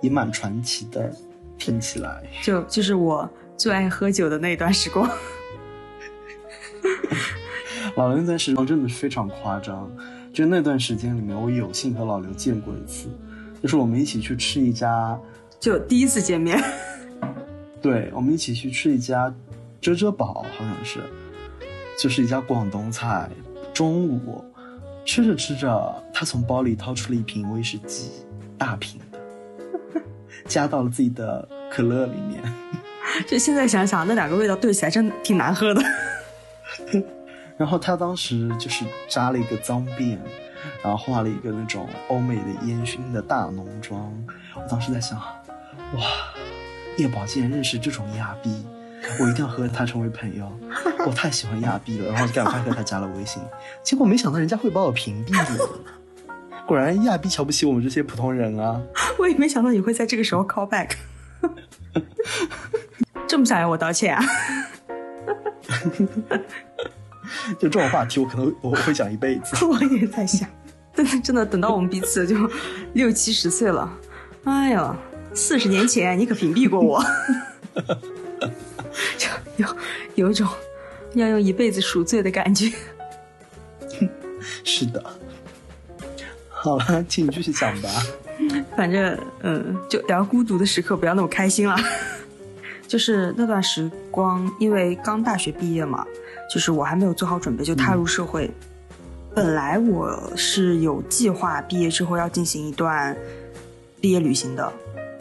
也蛮传奇的，听起来。就就是我最爱喝酒的那一段时光。老刘那段时光真的是非常夸张，就那段时间里面，我有幸和老刘见过一次，就是我们一起去吃一家，就第一次见面，对，我们一起去吃一家遮遮宝，好像是，就是一家广东菜。中午吃着吃着，他从包里掏出了一瓶威士忌，大瓶的，加到了自己的可乐里面。就现在想想，那两个味道对起来真的挺难喝的。然后他当时就是扎了一个脏辫，然后画了一个那种欧美的烟熏的大浓妆。我当时在想，哇，叶宝竟然认识这种亚逼，我一定要和他成为朋友。我太喜欢亚逼了，然后赶快和他加了微信。结果没想到人家会把我屏蔽了。果然亚逼瞧不起我们这些普通人啊！我也没想到你会在这个时候 call back，这么想要我道歉啊？就这种话题，我可能我会讲一辈子。我也在想，真的真的等到我们彼此就六七十岁了，哎呦，四十年前你可屏蔽过我，就有有一种要用一辈子赎罪的感觉。是的。好了，请你继续讲吧。反正嗯，就聊孤独的时刻，不要那么开心了。就是那段时光，因为刚大学毕业嘛，就是我还没有做好准备就踏入社会。本来我是有计划毕业之后要进行一段毕业旅行的，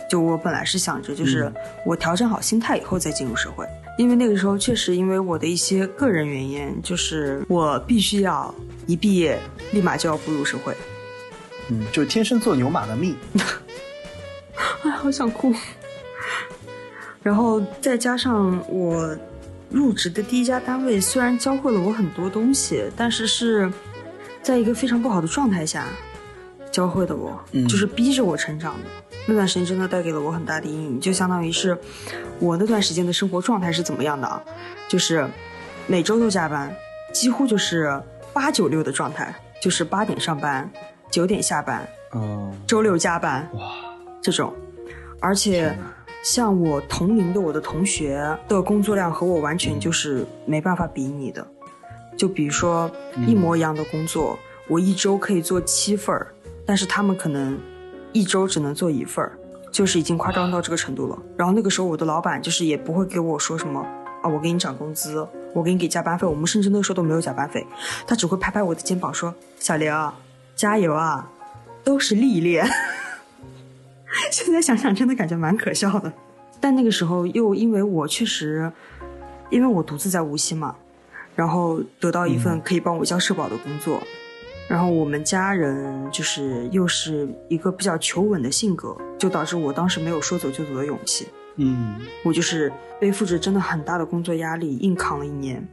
就我本来是想着，就是嗯我调整好心态以后再进入社会。因为那个时候确实因为我的一些个人原因，就是我必须要一毕业立马就要步入社会。嗯，就天生做牛马的命。哎，好想哭。然后再加上我入职的第一家单位，虽然教会了我很多东西，但是是在一个非常不好的状态下教会的我，嗯就是逼着我成长的。那段时间真的带给了我很大的阴影，就相当于是我那段时间的生活状态是怎么样的啊？就是每周都加班，几乎就是八九六的状态，就是八点上班，九点下班，嗯，周六加班，哇，这种，而且像我同龄的我的同学的工作量和我完全就是没办法比拟的。就比如说一模一样的工作，我一周可以做七份儿，但是他们可能一周只能做一份儿，就是已经夸张到这个程度了。然后那个时候我的老板就是也不会给我说什么啊，我给你涨工资，我给你给加班费，我们甚至那个时候都没有加班费，他只会拍拍我的肩膀说：“小刘，加油啊，都是历练。”现在想想，真的感觉蛮可笑的。但那个时候又因为我确实，因为我独自在无锡嘛，然后得到一份可以帮我交社保的工作，然后我们家人就是又是一个比较求稳的性格，就导致我当时没有说走就走的勇气。嗯我就是背负着真的很大的工作压力，硬扛了一年。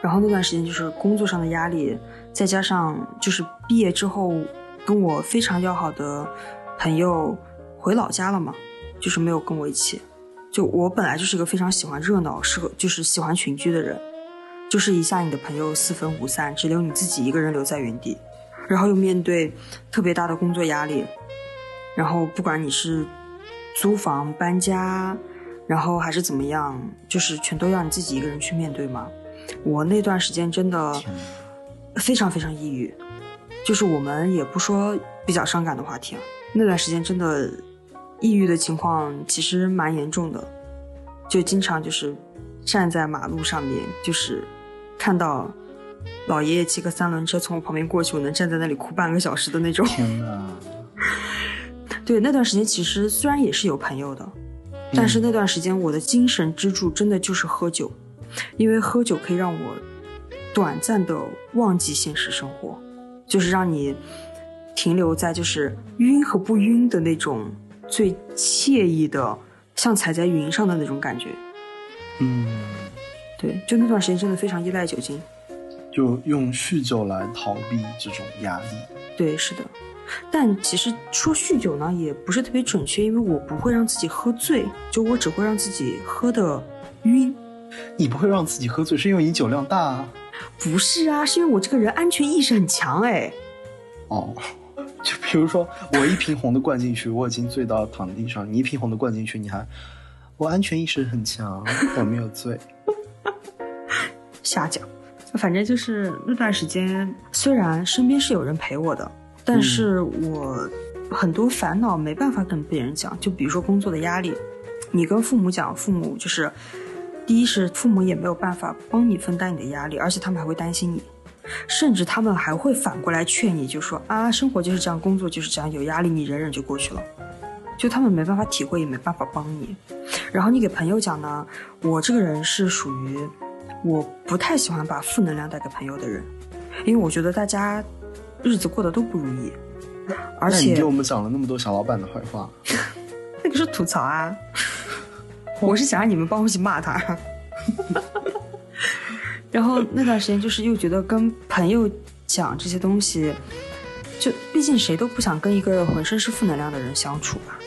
然后那段时间就是工作上的压力，再加上就是毕业之后跟我非常要好的朋友回老家了嘛，就是没有跟我一起，就我本来就是一个非常喜欢热闹、适合就是喜欢群居的人，就是一下你的朋友四分五散，只留你自己一个人留在原地，然后又面对特别大的工作压力，然后不管你是租房搬家，然后还是怎么样，就是全都要你自己一个人去面对嘛。我那段时间真的非常非常抑郁，就是我们也不说比较伤感的话题啊，那段时间真的。抑郁的情况其实蛮严重的，就经常就是站在马路上面，就是看到老爷爷骑个三轮车从我旁边过去，我能站在那里哭半个小时的那种。天哪！对，那段时间其实虽然也是有朋友的，但是那段时间我的精神支柱真的就是喝酒，因为喝酒可以让我短暂的忘记现实生活，就是让你停留在就是晕和不晕的那种。最惬意的，像踩在云上的那种感觉。嗯，对，就那段时间真的非常依赖酒精，就用酗酒来逃避这种压力。对，是的。但其实说酗酒呢，也不是特别准确，因为我不会让自己喝醉，就我只会让自己喝的晕。你不会让自己喝醉，是因为你酒量大？啊？不是啊，是因为我这个人安全意识很强哎。哦。就比如说，我一瓶红的灌进去，我已经醉到躺地上。你一瓶红的灌进去，你还，我安全意识很强，我没有醉。瞎讲，反正就是那段时间，虽然身边是有人陪我的，但是我很多烦恼没办法跟别人讲。就比如说工作的压力，你跟父母讲，父母就是，第一是父母也没有办法帮你分担你的压力，而且他们还会担心你。甚至他们还会反过来劝你，就说啊，生活就是这样，工作就是这样，有压力你忍忍就过去了。就他们没办法体会，也没办法帮你。然后你给朋友讲呢，我这个人是属于我不太喜欢把负能量带给朋友的人，因为我觉得大家日子过得都不如意。而且你给我们讲了那么多小老板的坏话，那个是吐槽啊，我是想让你们帮我去骂他。然后那段时间就是又觉得跟朋友讲这些东西，就毕竟谁都不想跟一个浑身是负能量的人相处吧。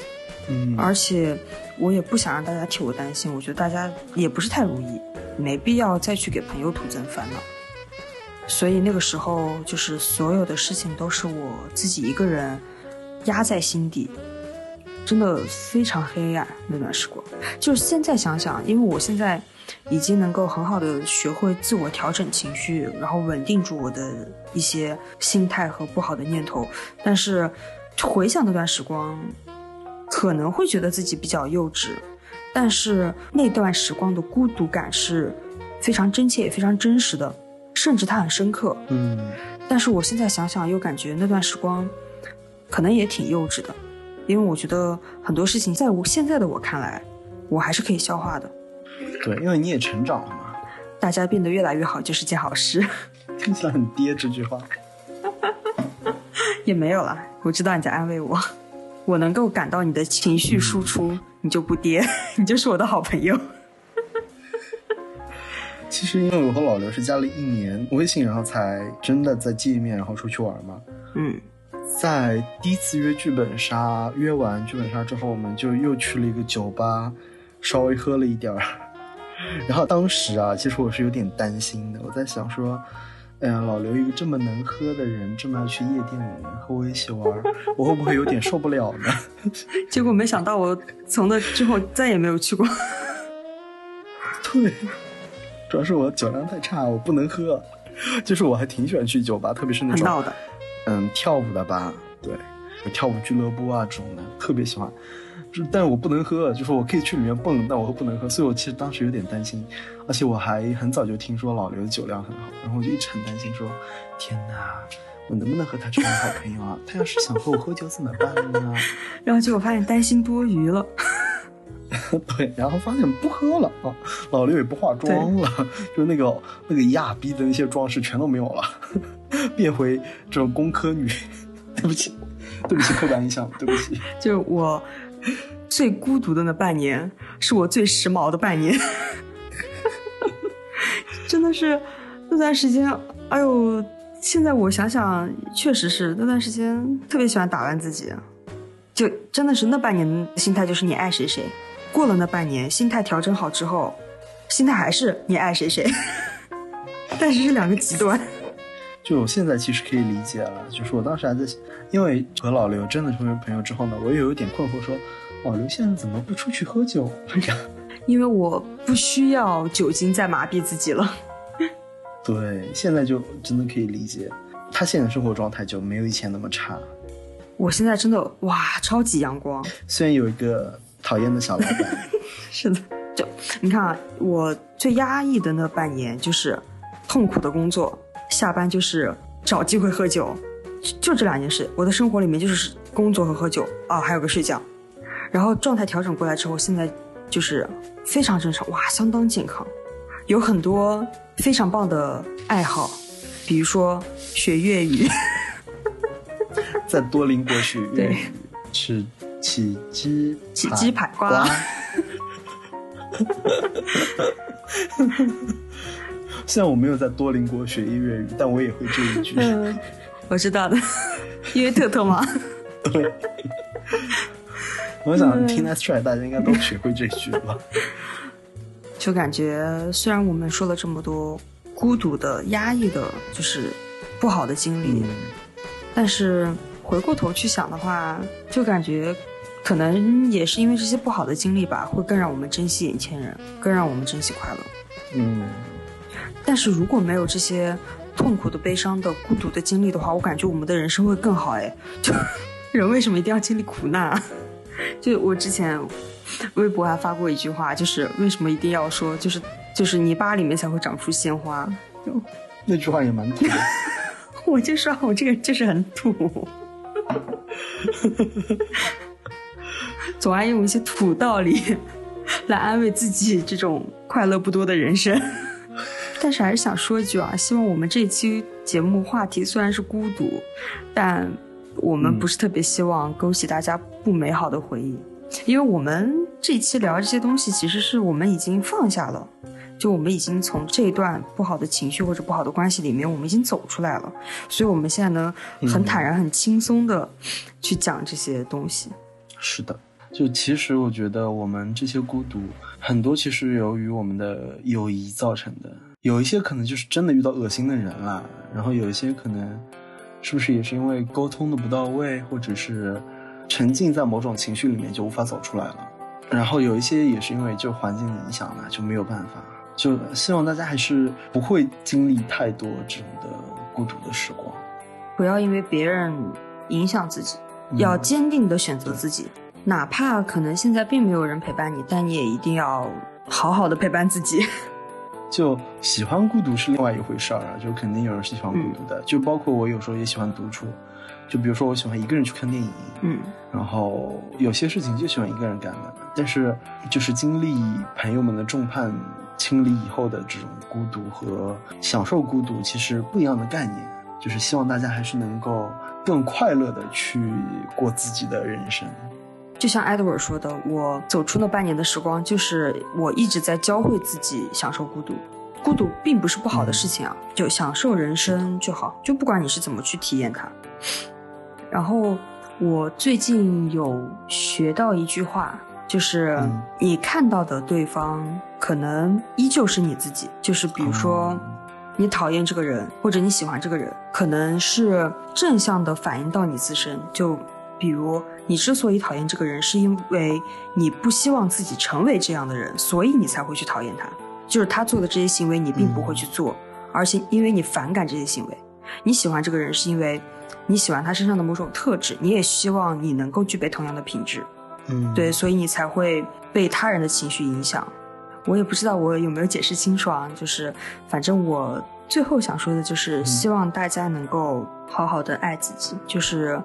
嗯。而且我也不想让大家替我担心，我觉得大家也不是太如意，没必要再去给朋友徒增烦恼。所以那个时候就是所有的事情都是我自己一个人压在心底，真的非常黑暗那段时光。就是现在想想，因为我现在。已经能够很好的学会自我调整情绪，然后稳定住我的一些心态和不好的念头。但是回想那段时光，可能会觉得自己比较幼稚，但是那段时光的孤独感是非常真切也非常真实的，甚至它很深刻。嗯，但是我现在想想，又感觉那段时光可能也挺幼稚的，因为我觉得很多事情在我现在的我看来，我还是可以消化的。对，因为你也成长了嘛，大家变得越来越好就是件好事。听起来很爹这句话，也没有了。我知道你在安慰我，我能够感到你的情绪输出，你就不跌，你就是我的好朋友。其实因为我和老刘是加了一年微信，然后才真的在见面，然后出去玩嘛。嗯，在第一次约剧本杀，约完剧本杀之后，我们就又去了一个酒吧，稍微喝了一点儿。然后当时啊，其实我是有点担心的。我在想说，哎呀，老刘一个这么能喝的人，这么爱去夜店里面和我一起玩，我会不会有点受不了呢？结果没想到，我从那之后再也没有去过。对，主要是我酒量太差，我不能喝。就是我还挺喜欢去酒吧，特别是那种闹的，嗯，跳舞的吧，对，跳舞俱乐部啊这种的，特别喜欢。但是我不能喝，就说我可以去里面蹦，但我不能喝，所以我其实当时有点担心，而且我还很早就听说老刘的酒量很好，然后我就一直很担心，说天哪，我能不能和他成为好朋友啊？他要是想和我喝酒怎么办呢？然后结果发现担心多余了，对，然后发现不喝了啊，老刘也不化妆了，就那个那个亚逼的那些装饰全都没有了，变回这种工科女，对不起，对不起刻板印象，对不起，就是我。最孤独的那半年，是我最时髦的半年，真的是那段时间。哎呦，现在我想想，确实是那段时间特别喜欢打扮自己，就真的是那半年的心态就是你爱谁谁，过了那半年，心态调整好之后，心态还是你爱谁谁，但是是两个极端。就我现在其实可以理解了，就是我当时还在，因为和老刘真的成为朋友之后呢，我也有点困惑，说老刘现在怎么不出去喝酒？因为我不需要酒精再麻痹自己了。对，现在就真的可以理解，他现在生活状态就没有以前那么差。我现在真的哇，超级阳光。虽然有一个讨厌的小老板，是的，就你看啊，我最压抑的那半年就是痛苦的工作。下班就是找机会喝酒，就这两件事。我的生活里面就是工作和喝酒啊，还有个睡觉。然后状态调整过来之后，现在就是非常正常，哇，相当健康，有很多非常棒的爱好，比如说学粤语，在多邻国学粤语，吃起鸡起鸡排瓜。虽然我没有在多邻国学粤语，但我也会这一句。嗯，我知道的，因为特特嘛。对。我想听得出来，大家应该都学会这句吧。就感觉，虽然我们说了这么多孤独的、压抑的，就是不好的经历，但是回过头去想的话，就感觉可能也是因为这些不好的经历吧，会更让我们珍惜眼前人，更让我们珍惜快乐。嗯。但是如果没有这些痛苦的、悲伤的、孤独的经历的话，我感觉我们的人生会更好。哎，就人为什么一定要经历苦难？就我之前微博还发过一句话，就是为什么一定要说，就是就是泥巴里面才会长出鲜花。就那句话也蛮土的。我就说，我这个就是很土，总爱用一些土道理来安慰自己这种快乐不多的人生。但是还是想说一句啊，希望我们这期节目话题虽然是孤独，但我们不是特别希望勾起大家不美好的回忆，因为我们这一期聊这些东西，其实是我们已经放下了，就我们已经从这一段不好的情绪或者不好的关系里面，我们已经走出来了，所以我们现在呢，很坦然、很轻松的去讲这些东西。是的，就其实我觉得我们这些孤独，很多其实由于我们的友谊造成的。有一些可能就是真的遇到恶心的人了，然后有一些可能，是不是也是因为沟通的不到位，或者是沉浸在某种情绪里面就无法走出来了，然后有一些也是因为就环境的影响了，就没有办法。就希望大家还是不会经历太多这种的孤独的时光，不要因为别人影响自己，要坚定的选择自己，哪怕可能现在并没有人陪伴你，但你也一定要好好的陪伴自己。就喜欢孤独是另外一回事儿啊，就肯定有人是喜欢孤独的，就包括我有时候也喜欢独处，就比如说我喜欢一个人去看电影，嗯，然后有些事情就喜欢一个人干的，但是就是经历朋友们的众叛亲离以后的这种孤独和享受孤独其实不一样的概念，就是希望大家还是能够更快乐的去过自己的人生。就像 Edward 说的，我走出那半年的时光，就是我一直在教会自己享受孤独。孤独并不是不好的事情啊，就享受人生就好，就不管你是怎么去体验它。然后我最近有学到一句话，就是你看到的对方可能依旧是你自己。就是比如说，你讨厌这个人，或者你喜欢这个人，可能是正向的反映到你自身。就比如。你之所以讨厌这个人，是因为你不希望自己成为这样的人，所以你才会去讨厌他。就是他做的这些行为，你并不会去做，而且因为你反感这些行为。你喜欢这个人，是因为你喜欢他身上的某种特质，你也希望你能够具备同样的品质。嗯，对，所以你才会被他人的情绪影响。我也不知道我有没有解释清楚啊，就是反正我最后想说的就是，希望大家能够好好的爱自己，就是。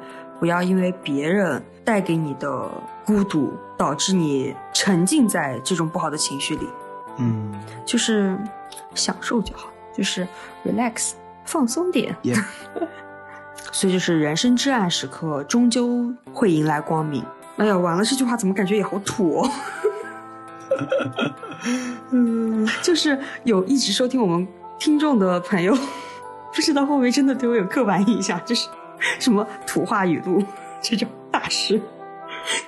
不要因为别人带给你的孤独，导致你沉浸在这种不好的情绪里。嗯，就是享受就好，就是 relax，放松点。所以就是人生至暗时刻，终究会迎来光明。哎呀，完了，这句话怎么感觉也好土哦？嗯，就是有一直收听我们听众的朋友，不知道会不会真的对我有刻板印象，就是。什么土话语录这种大师？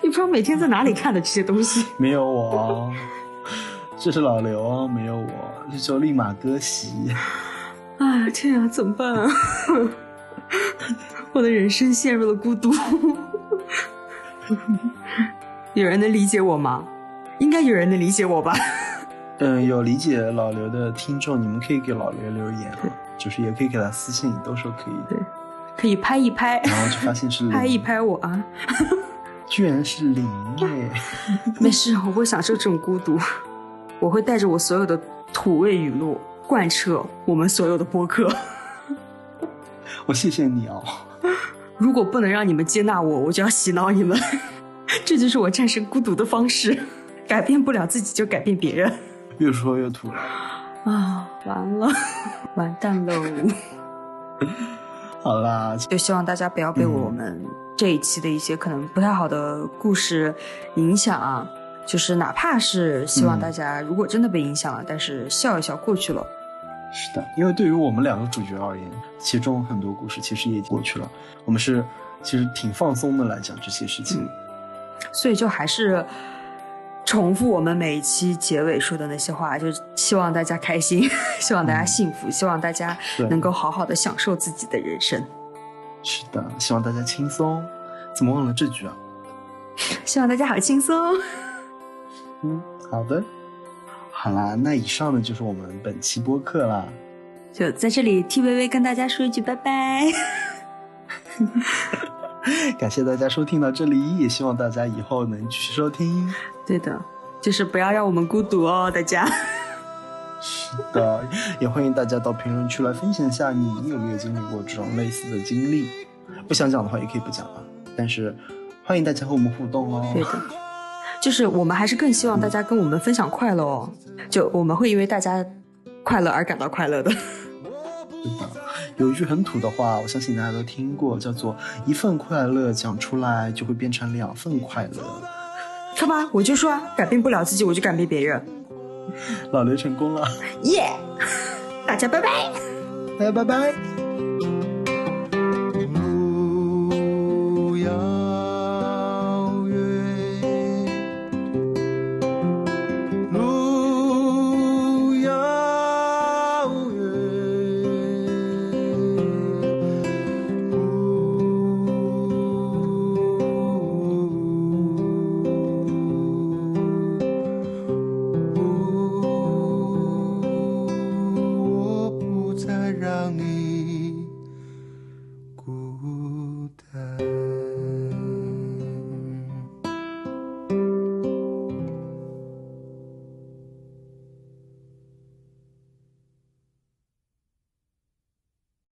你不知道每天在哪里看的这些东西。没有我，这是老刘哦，没有我，这就立马割席。啊，天啊，怎么办啊？我的人生陷入了孤独。有人能理解我吗？应该有人能理解我吧？嗯，有理解老刘的听众，你们可以给老刘留言啊，就是也可以给他私信，都说可以的。对，可以拍一拍，然后就发现是，拍一拍我啊，居然是零耶！没事，我会享受这种孤独，我会带着我所有的土味语录贯彻我们所有的播客。我谢谢你哦。如果不能让你们接纳我，我就要洗脑你们。这就是我战胜孤独的方式。改变不了自己，就改变别人。越说越土了啊！完了，完蛋喽！好啦，就希望大家不要被我们这一期的一些可能不太好的故事影响啊。就是哪怕是希望大家，如果真的被影响了，但是笑一笑过去了。是的，因为对于我们两个主角而言，其中很多故事其实也过去了。我们是其实挺放松的来讲这些事情，所以就还是。重复我们每一期结尾说的那些话，就是希望大家开心，希望大家幸福，希望大家能够好好的享受自己的人生。是的，希望大家轻松。怎么忘了这句啊？希望大家好轻松。嗯，好的。好啦，那以上呢就是我们本期播客啦。就在这里替微微跟大家说一句拜拜。感谢大家收听到这里，也希望大家以后能继续收听。对的，就是不要让我们孤独哦，大家。是的，也欢迎大家到评论区来分享一下你有没有经历过这种类似的经历。不想讲的话也可以不讲啊，但是欢迎大家和我们互动哦。对的，就是我们还是更希望大家跟我们分享快乐哦，就我们会因为大家快乐而感到快乐的。有一句很土的话，我相信大家都听过，叫做“一份快乐讲出来就会变成两份快乐”。看吧，我就说改变不了自己，我就改变别人。老刘成功了，耶！大家拜拜，大家拜拜。